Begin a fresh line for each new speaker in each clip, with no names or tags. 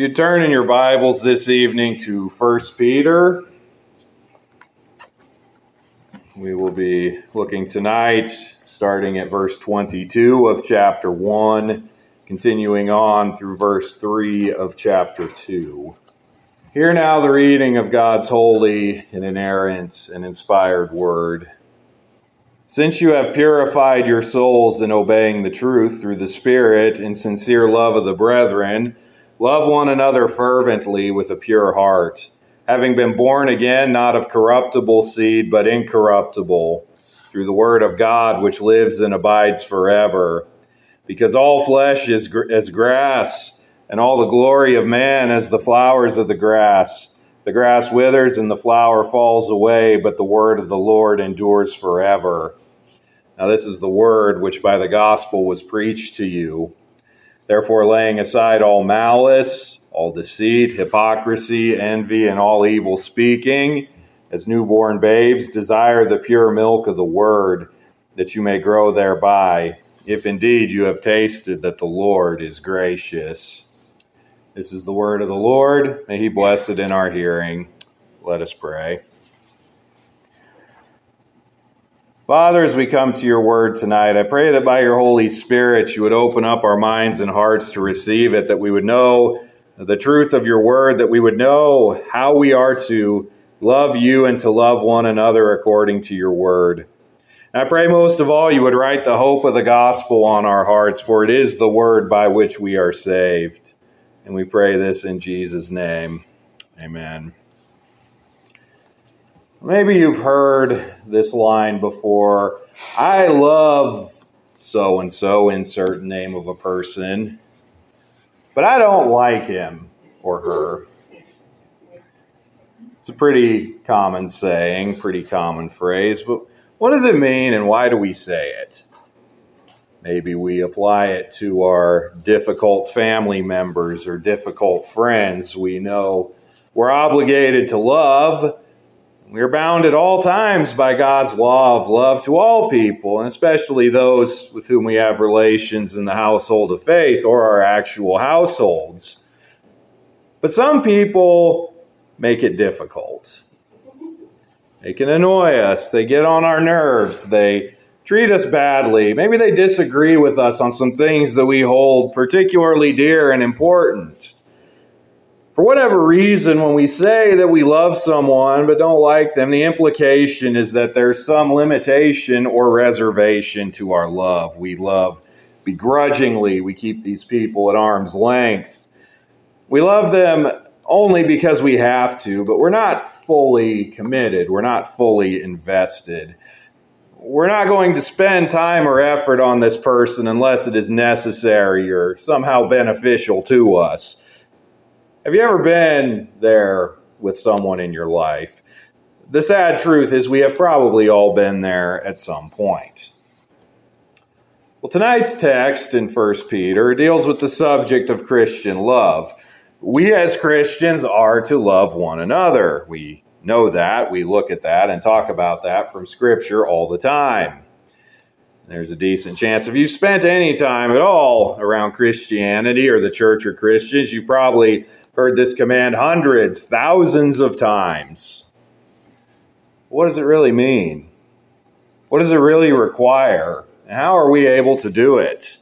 you turn in your Bibles this evening to 1 Peter, we will be looking tonight, starting at verse 22 of chapter 1, continuing on through verse 3 of chapter 2. Hear now the reading of God's holy and inerrant and inspired word. Since you have purified your souls in obeying the truth through the Spirit in sincere love of the brethren, Love one another fervently with a pure heart, having been born again, not of corruptible seed, but incorruptible, through the word of God which lives and abides forever. Because all flesh is as grass, and all the glory of man as the flowers of the grass. The grass withers and the flower falls away, but the word of the Lord endures forever. Now, this is the word which by the gospel was preached to you. Therefore, laying aside all malice, all deceit, hypocrisy, envy, and all evil speaking, as newborn babes, desire the pure milk of the word, that you may grow thereby, if indeed you have tasted that the Lord is gracious. This is the word of the Lord. May he bless it in our hearing. Let us pray. Father, as we come to your word tonight, I pray that by your Holy Spirit you would open up our minds and hearts to receive it, that we would know the truth of your word, that we would know how we are to love you and to love one another according to your word. And I pray most of all you would write the hope of the gospel on our hearts, for it is the word by which we are saved. And we pray this in Jesus' name. Amen. Maybe you've heard this line before. I love so and so, insert name of a person, but I don't like him or her. It's a pretty common saying, pretty common phrase, but what does it mean and why do we say it? Maybe we apply it to our difficult family members or difficult friends we know we're obligated to love we are bound at all times by God's law of love to all people, and especially those with whom we have relations in the household of faith or our actual households. But some people make it difficult. They can annoy us, they get on our nerves, they treat us badly. Maybe they disagree with us on some things that we hold particularly dear and important. For whatever reason, when we say that we love someone but don't like them, the implication is that there's some limitation or reservation to our love. We love begrudgingly, we keep these people at arm's length. We love them only because we have to, but we're not fully committed, we're not fully invested. We're not going to spend time or effort on this person unless it is necessary or somehow beneficial to us. Have you ever been there with someone in your life? The sad truth is, we have probably all been there at some point. Well, tonight's text in 1 Peter deals with the subject of Christian love. We as Christians are to love one another. We know that. We look at that and talk about that from Scripture all the time. There's a decent chance if you spent any time at all around Christianity or the church or Christians, you probably heard this command hundreds, thousands of times. What does it really mean? What does it really require? And how are we able to do it?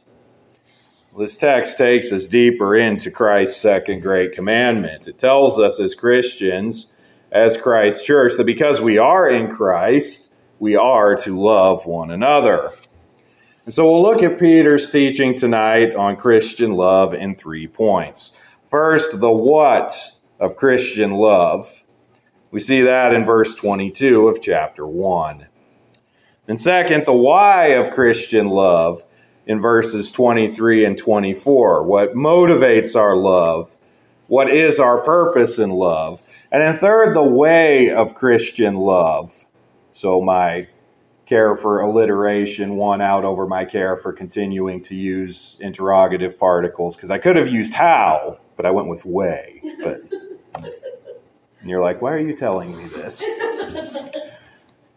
Well, this text takes us deeper into Christ's second great commandment. It tells us as Christians, as Christ's church, that because we are in Christ, we are to love one another. And so we'll look at Peter's teaching tonight on Christian love in three points. First, the what of Christian love. We see that in verse 22 of chapter 1. And second, the why of Christian love in verses 23 and 24. What motivates our love what is our purpose in love. And then third, the way of Christian love. So my care for alliteration won out over my care for continuing to use interrogative particles because I could have used how, but I went with way. But and you're like, why are you telling me this?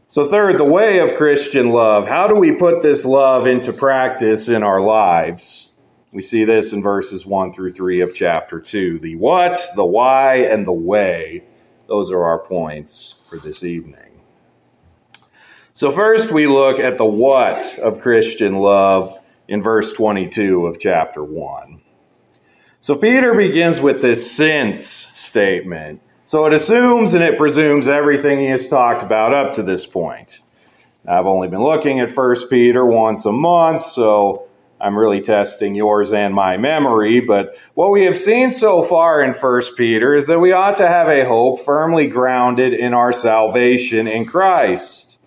So, third, the way of Christian love. How do we put this love into practice in our lives? We see this in verses 1 through 3 of chapter 2. The what, the why, and the way. Those are our points for this evening. So, first, we look at the what of Christian love in verse 22 of chapter 1. So, Peter begins with this since statement. So it assumes and it presumes everything he has talked about up to this point. I've only been looking at 1 Peter once a month, so I'm really testing yours and my memory. But what we have seen so far in 1 Peter is that we ought to have a hope firmly grounded in our salvation in Christ.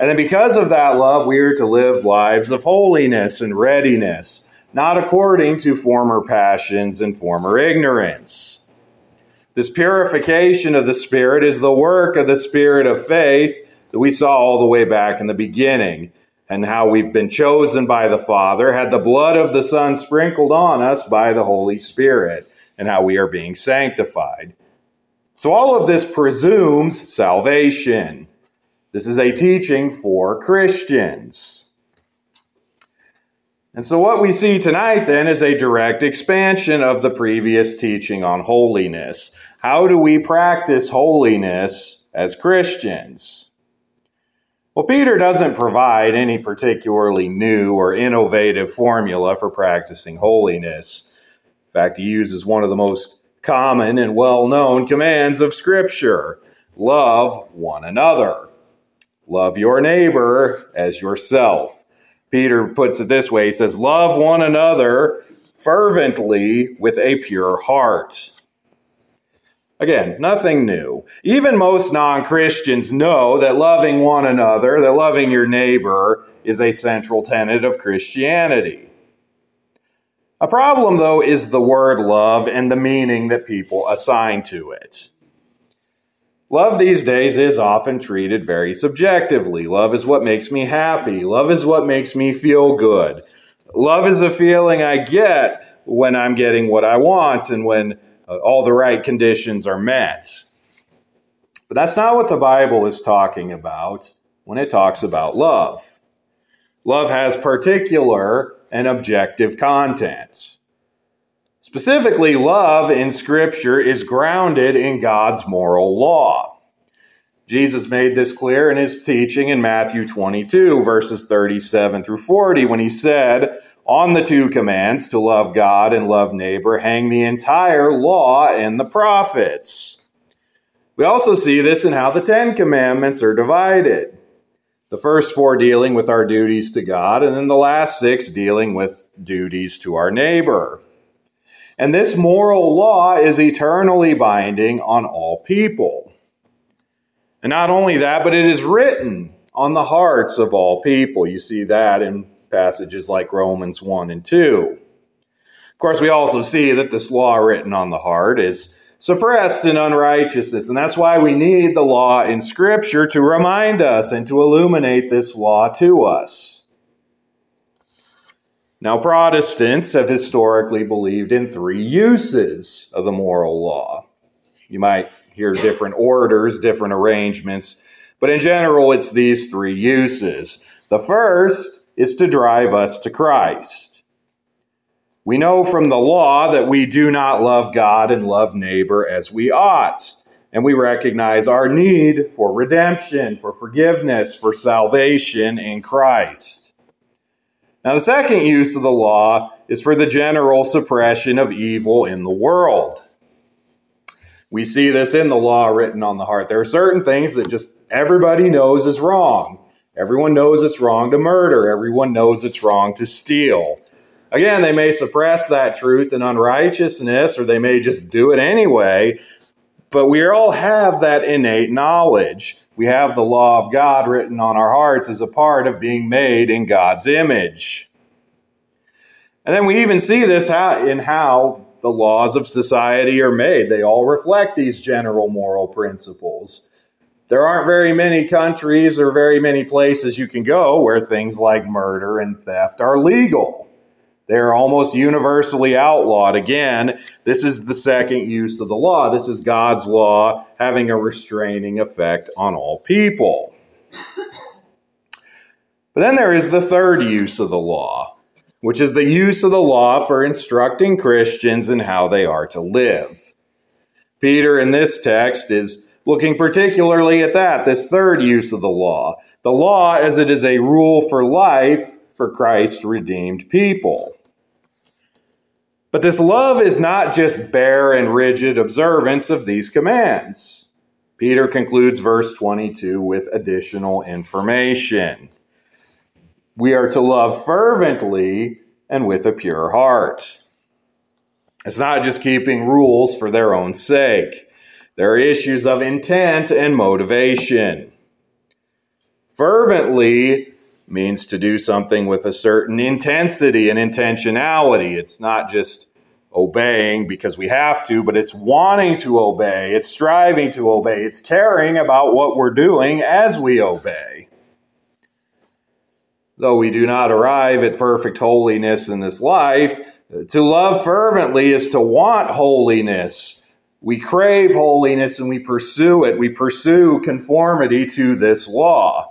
And then because of that love, we are to live lives of holiness and readiness, not according to former passions and former ignorance. This purification of the Spirit is the work of the Spirit of faith that we saw all the way back in the beginning, and how we've been chosen by the Father, had the blood of the Son sprinkled on us by the Holy Spirit, and how we are being sanctified. So, all of this presumes salvation. This is a teaching for Christians. And so, what we see tonight then is a direct expansion of the previous teaching on holiness. How do we practice holiness as Christians? Well, Peter doesn't provide any particularly new or innovative formula for practicing holiness. In fact, he uses one of the most common and well known commands of Scripture love one another. Love your neighbor as yourself. Peter puts it this way he says, Love one another fervently with a pure heart. Again, nothing new. Even most non Christians know that loving one another, that loving your neighbor, is a central tenet of Christianity. A problem, though, is the word love and the meaning that people assign to it. Love these days is often treated very subjectively. Love is what makes me happy. Love is what makes me feel good. Love is a feeling I get when I'm getting what I want and when uh, all the right conditions are met. But that's not what the Bible is talking about when it talks about love. Love has particular and objective content. Specifically, love in Scripture is grounded in God's moral law. Jesus made this clear in his teaching in Matthew 22, verses 37 through 40, when he said, On the two commands, to love God and love neighbor, hang the entire law and the prophets. We also see this in how the Ten Commandments are divided. The first four dealing with our duties to God, and then the last six dealing with duties to our neighbor. And this moral law is eternally binding on all people. And not only that, but it is written on the hearts of all people. You see that in passages like Romans 1 and 2. Of course, we also see that this law written on the heart is suppressed in unrighteousness. And that's why we need the law in Scripture to remind us and to illuminate this law to us. Now, Protestants have historically believed in three uses of the moral law. You might hear different orders, different arrangements, but in general, it's these three uses. The first is to drive us to Christ. We know from the law that we do not love God and love neighbor as we ought. And we recognize our need for redemption, for forgiveness, for salvation in Christ. Now, the second use of the law is for the general suppression of evil in the world. We see this in the law written on the heart. There are certain things that just everybody knows is wrong. Everyone knows it's wrong to murder. Everyone knows it's wrong to steal. Again, they may suppress that truth in unrighteousness or they may just do it anyway, but we all have that innate knowledge. We have the law of God written on our hearts as a part of being made in God's image. And then we even see this in how the laws of society are made. They all reflect these general moral principles. There aren't very many countries or very many places you can go where things like murder and theft are legal. They're almost universally outlawed. Again, this is the second use of the law. This is God's law having a restraining effect on all people. But then there is the third use of the law, which is the use of the law for instructing Christians in how they are to live. Peter in this text is looking particularly at that, this third use of the law. The law as it is a rule for life for Christ redeemed people. But this love is not just bare and rigid observance of these commands. Peter concludes verse 22 with additional information. We are to love fervently and with a pure heart. It's not just keeping rules for their own sake. There are issues of intent and motivation. Fervently means to do something with a certain intensity and intentionality. It's not just obeying because we have to, but it's wanting to obey, it's striving to obey, it's caring about what we're doing as we obey. Though we do not arrive at perfect holiness in this life, to love fervently is to want holiness we crave holiness and we pursue it. We pursue conformity to this law.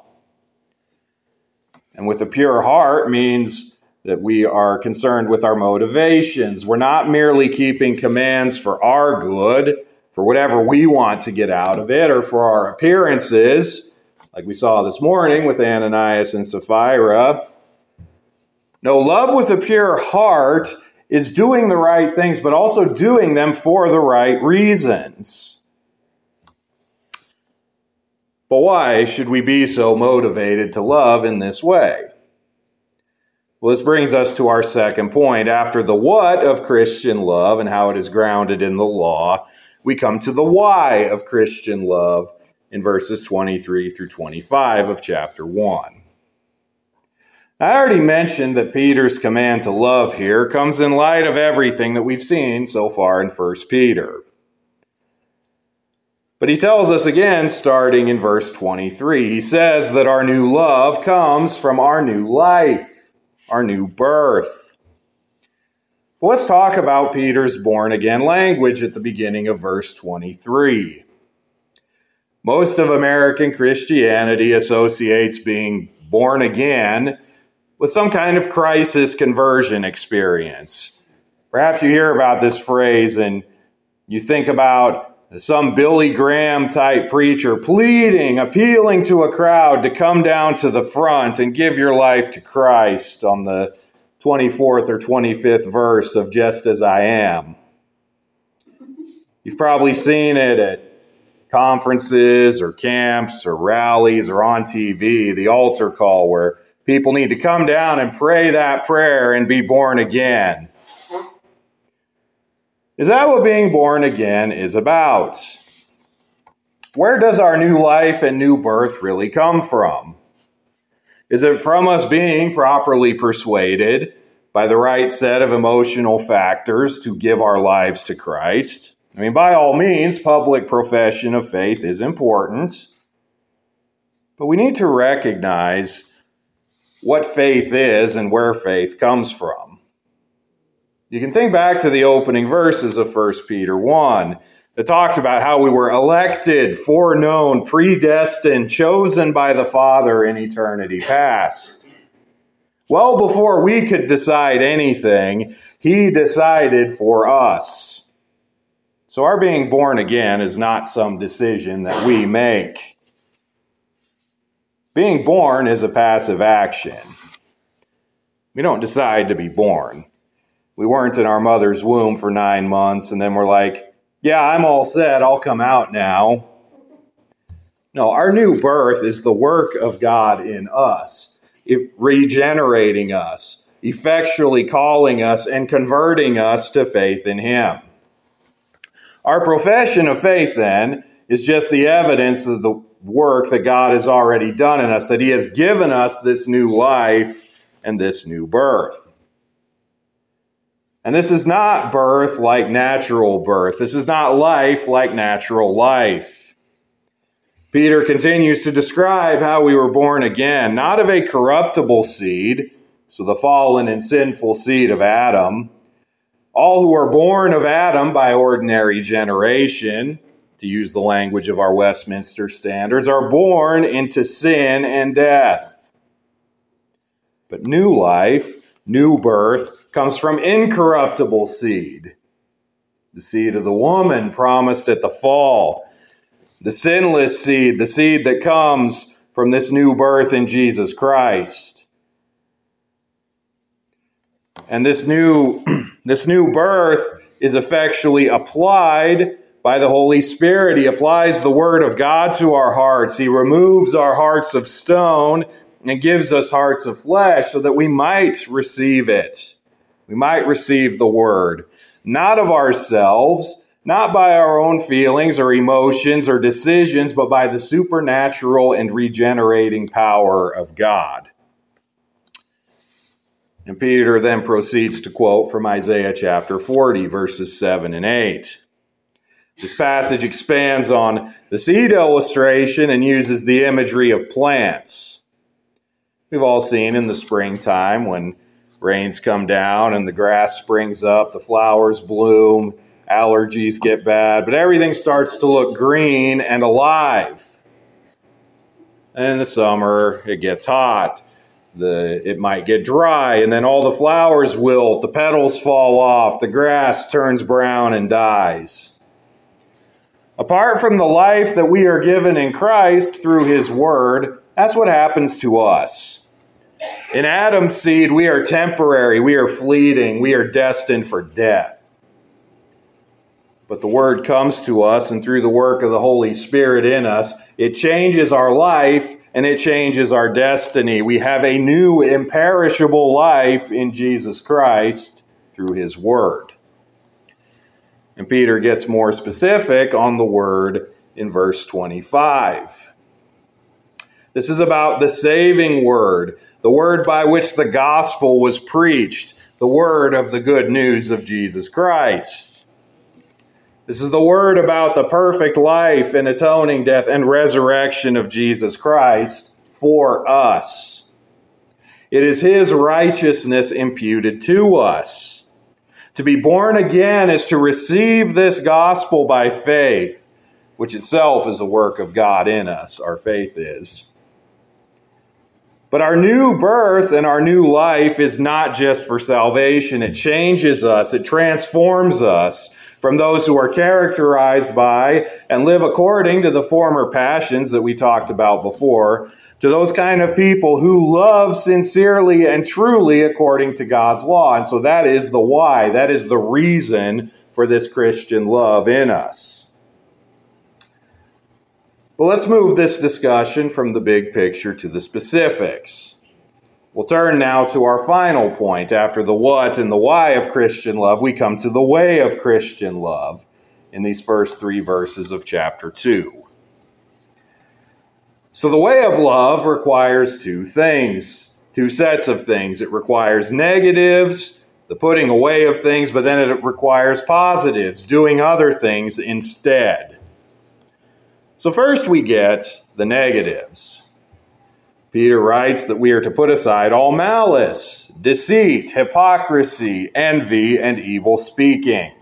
And with a pure heart means that we are concerned with our motivations. We're not merely keeping commands for our good, for whatever we want to get out of it, or for our appearances, like we saw this morning with Ananias and Sapphira. No, love with a pure heart is doing the right things, but also doing them for the right reasons. But why should we be so motivated to love in this way? Well, this brings us to our second point. After the what of Christian love and how it is grounded in the law, we come to the why of Christian love in verses 23 through 25 of chapter 1. I already mentioned that Peter's command to love here comes in light of everything that we've seen so far in 1 Peter. But he tells us again, starting in verse 23, he says that our new love comes from our new life, our new birth. But let's talk about Peter's born again language at the beginning of verse 23. Most of American Christianity associates being born again with some kind of crisis conversion experience. Perhaps you hear about this phrase and you think about some Billy Graham type preacher pleading, appealing to a crowd to come down to the front and give your life to Christ on the 24th or 25th verse of Just As I Am. You've probably seen it at conferences or camps or rallies or on TV, the altar call where People need to come down and pray that prayer and be born again. Is that what being born again is about? Where does our new life and new birth really come from? Is it from us being properly persuaded by the right set of emotional factors to give our lives to Christ? I mean, by all means, public profession of faith is important, but we need to recognize what faith is and where faith comes from. You can think back to the opening verses of 1 Peter 1 that talked about how we were elected, foreknown, predestined, chosen by the Father in eternity past. Well before we could decide anything, He decided for us. So our being born again is not some decision that we make. Being born is a passive action. We don't decide to be born. We weren't in our mother's womb for nine months and then we're like, yeah, I'm all set. I'll come out now. No, our new birth is the work of God in us, regenerating us, effectually calling us, and converting us to faith in Him. Our profession of faith, then, is just the evidence of the work that God has already done in us, that He has given us this new life and this new birth. And this is not birth like natural birth. This is not life like natural life. Peter continues to describe how we were born again, not of a corruptible seed, so the fallen and sinful seed of Adam. All who are born of Adam by ordinary generation, to use the language of our Westminster standards, are born into sin and death. But new life, new birth, comes from incorruptible seed, the seed of the woman promised at the fall, the sinless seed, the seed that comes from this new birth in Jesus Christ. And this new, this new birth is effectually applied by the Holy Spirit. He applies the Word of God to our hearts. He removes our hearts of stone and gives us hearts of flesh so that we might receive it. We might receive the Word, not of ourselves, not by our own feelings or emotions or decisions, but by the supernatural and regenerating power of God. And Peter then proceeds to quote from Isaiah chapter 40, verses 7 and 8. This passage expands on the seed illustration and uses the imagery of plants. We've all seen in the springtime when rains come down and the grass springs up, the flowers bloom, allergies get bad, but everything starts to look green and alive. And in the summer, it gets hot. The, it might get dry, and then all the flowers wilt, the petals fall off, the grass turns brown and dies. Apart from the life that we are given in Christ through His Word, that's what happens to us. In Adam's seed, we are temporary, we are fleeting, we are destined for death. But the Word comes to us, and through the work of the Holy Spirit in us, it changes our life and it changes our destiny. We have a new, imperishable life in Jesus Christ through His Word. And Peter gets more specific on the Word in verse 25. This is about the saving Word, the Word by which the gospel was preached, the Word of the good news of Jesus Christ. This is the word about the perfect life and atoning death and resurrection of Jesus Christ for us. It is his righteousness imputed to us. To be born again is to receive this gospel by faith, which itself is a work of God in us, our faith is. But our new birth and our new life is not just for salvation. It changes us, it transforms us from those who are characterized by and live according to the former passions that we talked about before, to those kind of people who love sincerely and truly according to God's law. And so that is the why, that is the reason for this Christian love in us. Well, let's move this discussion from the big picture to the specifics. We'll turn now to our final point. After the what and the why of Christian love, we come to the way of Christian love in these first three verses of chapter 2. So, the way of love requires two things, two sets of things. It requires negatives, the putting away of things, but then it requires positives, doing other things instead. So, first we get the negatives. Peter writes that we are to put aside all malice, deceit, hypocrisy, envy, and evil speaking.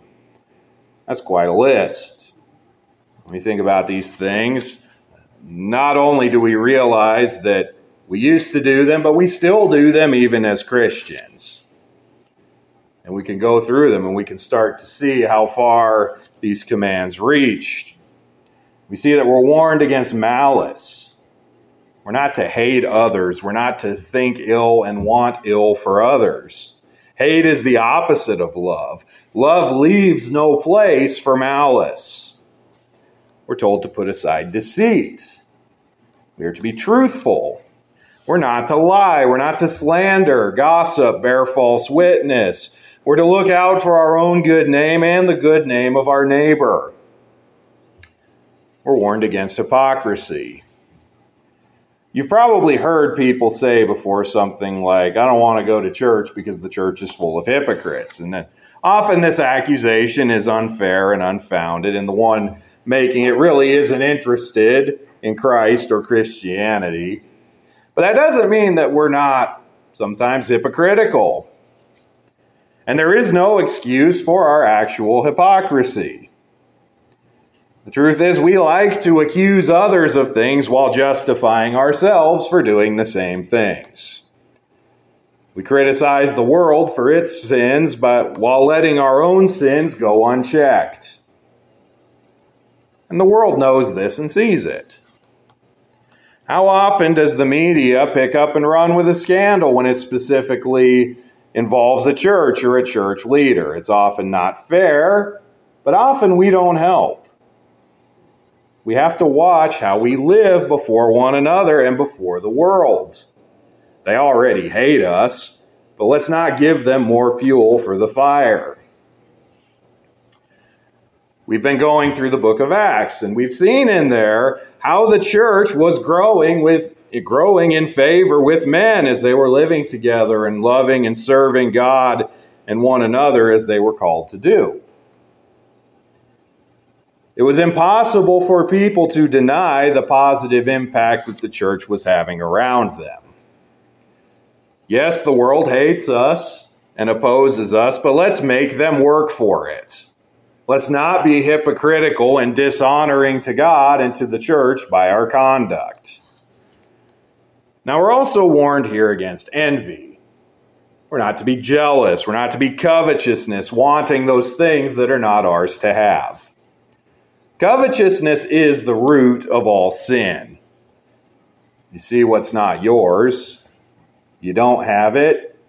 That's quite a list. When we think about these things, not only do we realize that we used to do them, but we still do them even as Christians. And we can go through them and we can start to see how far these commands reached. We see that we're warned against malice. We're not to hate others. We're not to think ill and want ill for others. Hate is the opposite of love. Love leaves no place for malice. We're told to put aside deceit. We are to be truthful. We're not to lie. We're not to slander, gossip, bear false witness. We're to look out for our own good name and the good name of our neighbor we're warned against hypocrisy. You've probably heard people say before something like, I don't want to go to church because the church is full of hypocrites. And then Often this accusation is unfair and unfounded, and the one making it really isn't interested in Christ or Christianity. But that doesn't mean that we're not sometimes hypocritical. And there is no excuse for our actual hypocrisy. The truth is, we like to accuse others of things while justifying ourselves for doing the same things. We criticize the world for its sins, but while letting our own sins go unchecked. And the world knows this and sees it. How often does the media pick up and run with a scandal when it specifically involves a church or a church leader? It's often not fair, but often we don't help. We have to watch how we live before one another and before the world. They already hate us, but let's not give them more fuel for the fire. We've been going through the book of Acts, and we've seen in there how the church was growing with growing in favor with men as they were living together and loving and serving God and one another as they were called to do. It was impossible for people to deny the positive impact that the church was having around them. Yes, the world hates us and opposes us, but let's make them work for it. Let's not be hypocritical and dishonoring to God and to the church by our conduct. Now, we're also warned here against envy. We're not to be jealous. We're not to be covetousness, wanting those things that are not ours to have. Covetousness is the root of all sin. You see what's not yours, you don't have it,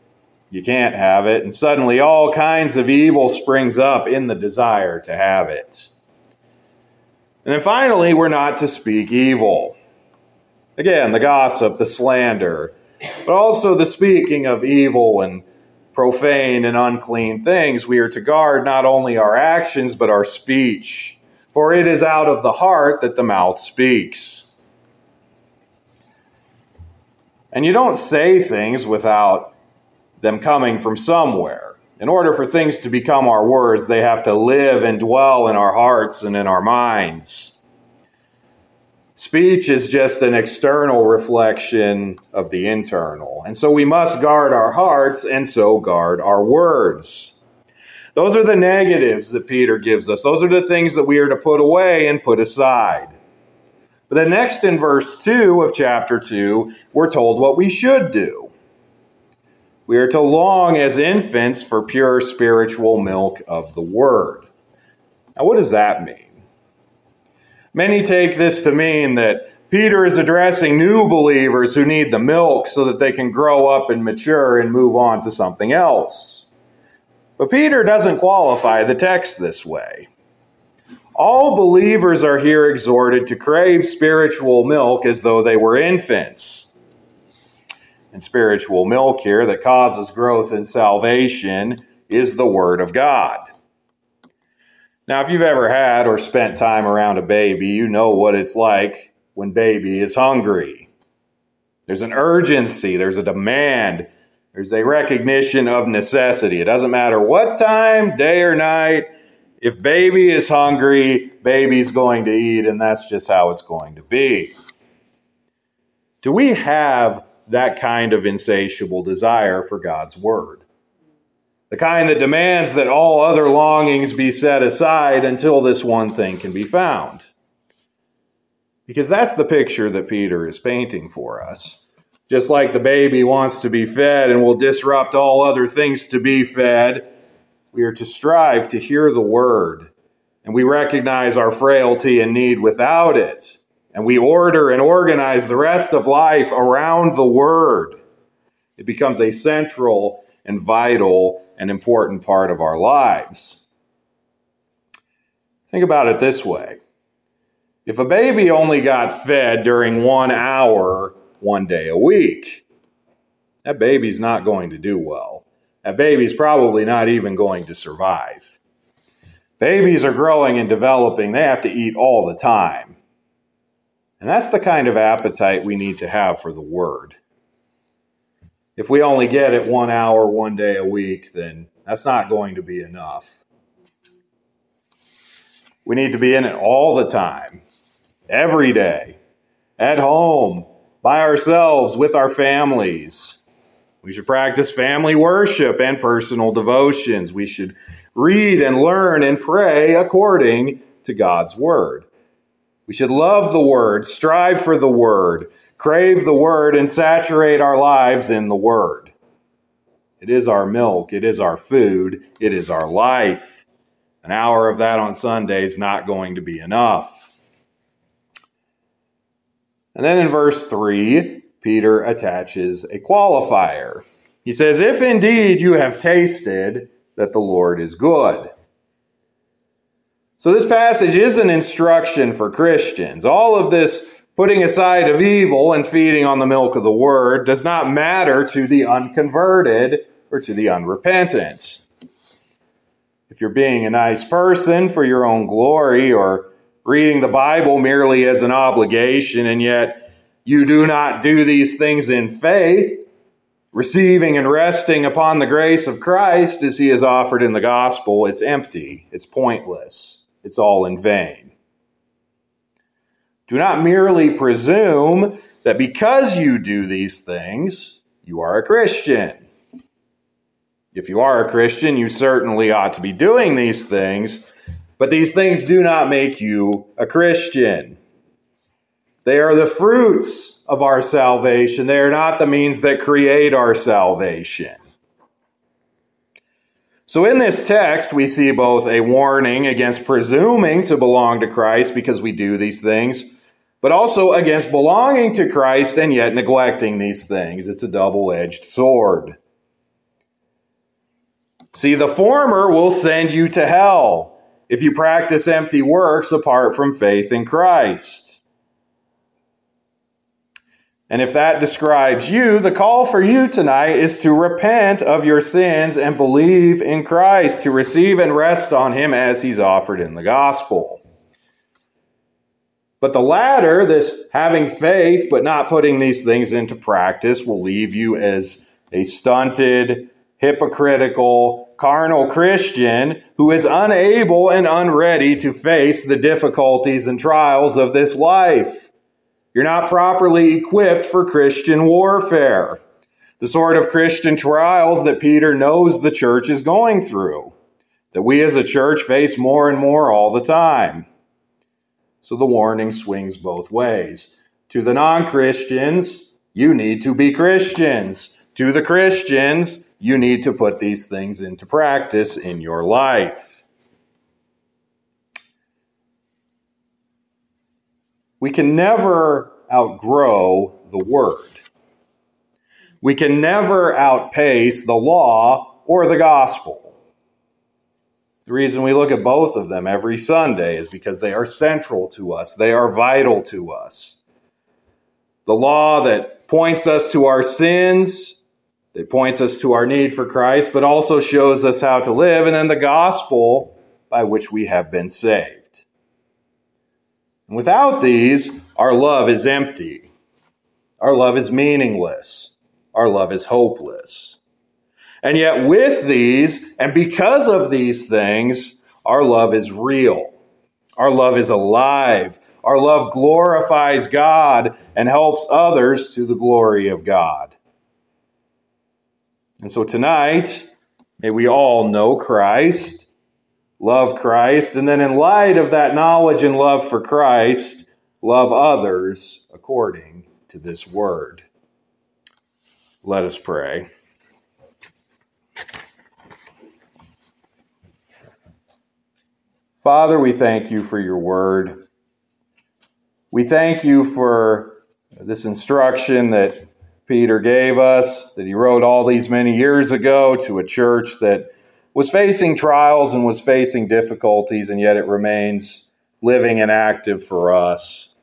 you can't have it, and suddenly all kinds of evil springs up in the desire to have it. And then finally, we're not to speak evil. Again, the gossip, the slander, but also the speaking of evil and profane and unclean things. We are to guard not only our actions, but our speech. For it is out of the heart that the mouth speaks. And you don't say things without them coming from somewhere. In order for things to become our words, they have to live and dwell in our hearts and in our minds. Speech is just an external reflection of the internal. And so we must guard our hearts and so guard our words. Those are the negatives that Peter gives us. Those are the things that we are to put away and put aside. But then, next in verse 2 of chapter 2, we're told what we should do. We are to long as infants for pure spiritual milk of the Word. Now, what does that mean? Many take this to mean that Peter is addressing new believers who need the milk so that they can grow up and mature and move on to something else. But Peter doesn't qualify the text this way. All believers are here exhorted to crave spiritual milk as though they were infants and spiritual milk here that causes growth in salvation is the Word of God. Now, if you've ever had or spent time around a baby, you know what it's like when baby is hungry. There's an urgency, there's a demand, there's a recognition of necessity. It doesn't matter what time, day or night, if baby is hungry, baby's going to eat, and that's just how it's going to be. Do we have that kind of insatiable desire for God's Word. The kind that demands that all other longings be set aside until this one thing can be found. Because that's the picture that Peter is painting for us. Just like the baby wants to be fed and will disrupt all other things to be fed, we are to strive to hear the word, and we recognize our frailty and need without it. And we order and organize the rest of life around the Word, it becomes a central and vital and important part of our lives. Think about it this way. If a baby only got fed during one hour one day a week, that baby's not going to do well. That baby's probably not even going to survive. Babies are growing and developing, they have to eat all the time. And that's the kind of appetite we need to have for the Word. If we only get it one hour, one day a week, then That's not going to be enough. We need to be in it all the time, every day, at home, by ourselves, with our families. We should practice family worship and personal devotions. We should read and learn and pray according to God's Word. We should love the Word, strive for the Word, crave the Word, and saturate our lives in the Word. It is our milk, it is our food, it is our life. An hour of that on Sunday is not going to be enough. And then in verse 3, Peter attaches a qualifier. He says, If indeed you have tasted that the Lord is good. So, this passage is an instruction for Christians. All of this putting aside of evil and feeding on the milk of the word does not matter to the unconverted or to the unrepentant. If you're being a nice person for your own glory or reading the Bible merely as an obligation and yet you do not do these things in faith, receiving and resting upon the grace of Christ as he is offered in the gospel, it's empty, it's pointless, it's all in vain. Do not merely presume that because you do these things, you are a Christian. If you are a Christian, you certainly ought to be doing these things, but these things do not make you a Christian. They are the fruits of our salvation. They are not the means that create our salvation. So, in this text, we see both a warning against presuming to belong to Christ because we do these things, but also against belonging to Christ and yet neglecting these things. It's a double edged sword. See, the former will send you to hell if you practice empty works apart from faith in Christ. And if that describes you, the call for you tonight is to repent of your sins and believe in Christ, to receive and rest on Him as He's offered in the gospel. But the latter, this having faith but not putting these things into practice, will leave you as a stunted, hypocritical, carnal Christian who is unable and unready to face the difficulties and trials of this life. You're not properly equipped for Christian warfare, the sort of Christian trials that Peter knows the church is going through, that we as a church face more and more all the time. So the warning swings both ways. To the non Christians, you need to be Christians. To the Christians, you need to put these things into practice in your life. We can never outgrow the Word. We can never outpace the law or the gospel. The reason we look at both of them every Sunday is because they are central to us, they are vital to us. The law that points us to our sins, that points us to our need for Christ, but also shows us how to live, and then the gospel by which we have been saved. And without these, our love is empty. Our love is meaningless. Our love is hopeless. And yet, with these, and because of these things, our love is real. Our love is alive. Our love glorifies God and helps others to the glory of God. And so tonight, may we all know Christ love Christ, and then in light of that knowledge and love for Christ, love others according to this word. Let us pray. Father, we thank you for your word. We thank you for this instruction that Peter gave us, that he wrote all these many years ago to a church that was facing trials and was facing difficulties, and yet it remains living and active for us.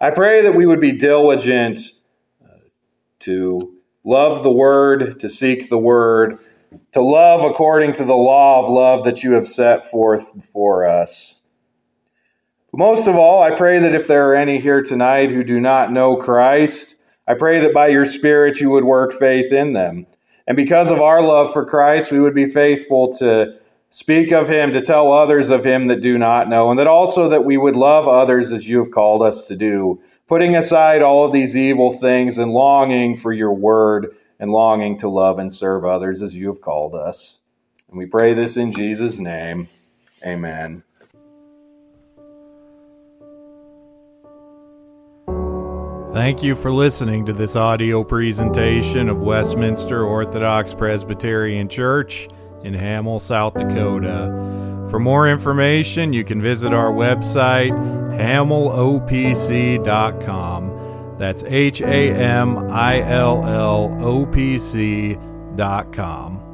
I pray that we would be diligent uh, to love the Word, to seek the Word, to love according to the law of love that you have set forth before us. Most of all, I pray that if there are any here tonight who do not know Christ, I pray that by your Spirit you would work faith in them And because of our love for Christ, we would be faithful to speak of him, to tell others of him that do not know, and that also that we would love others as you have called us to do, putting aside all of these evil things and longing for your word and longing to love and serve others as you have called us. And we pray this in Jesus' name. Amen.
Thank you for listening to this audio presentation of Westminster Orthodox Presbyterian Church in Hamill, South Dakota. For more information, you can visit our website, hamillopc.com. That's H A M I L L O P C.com.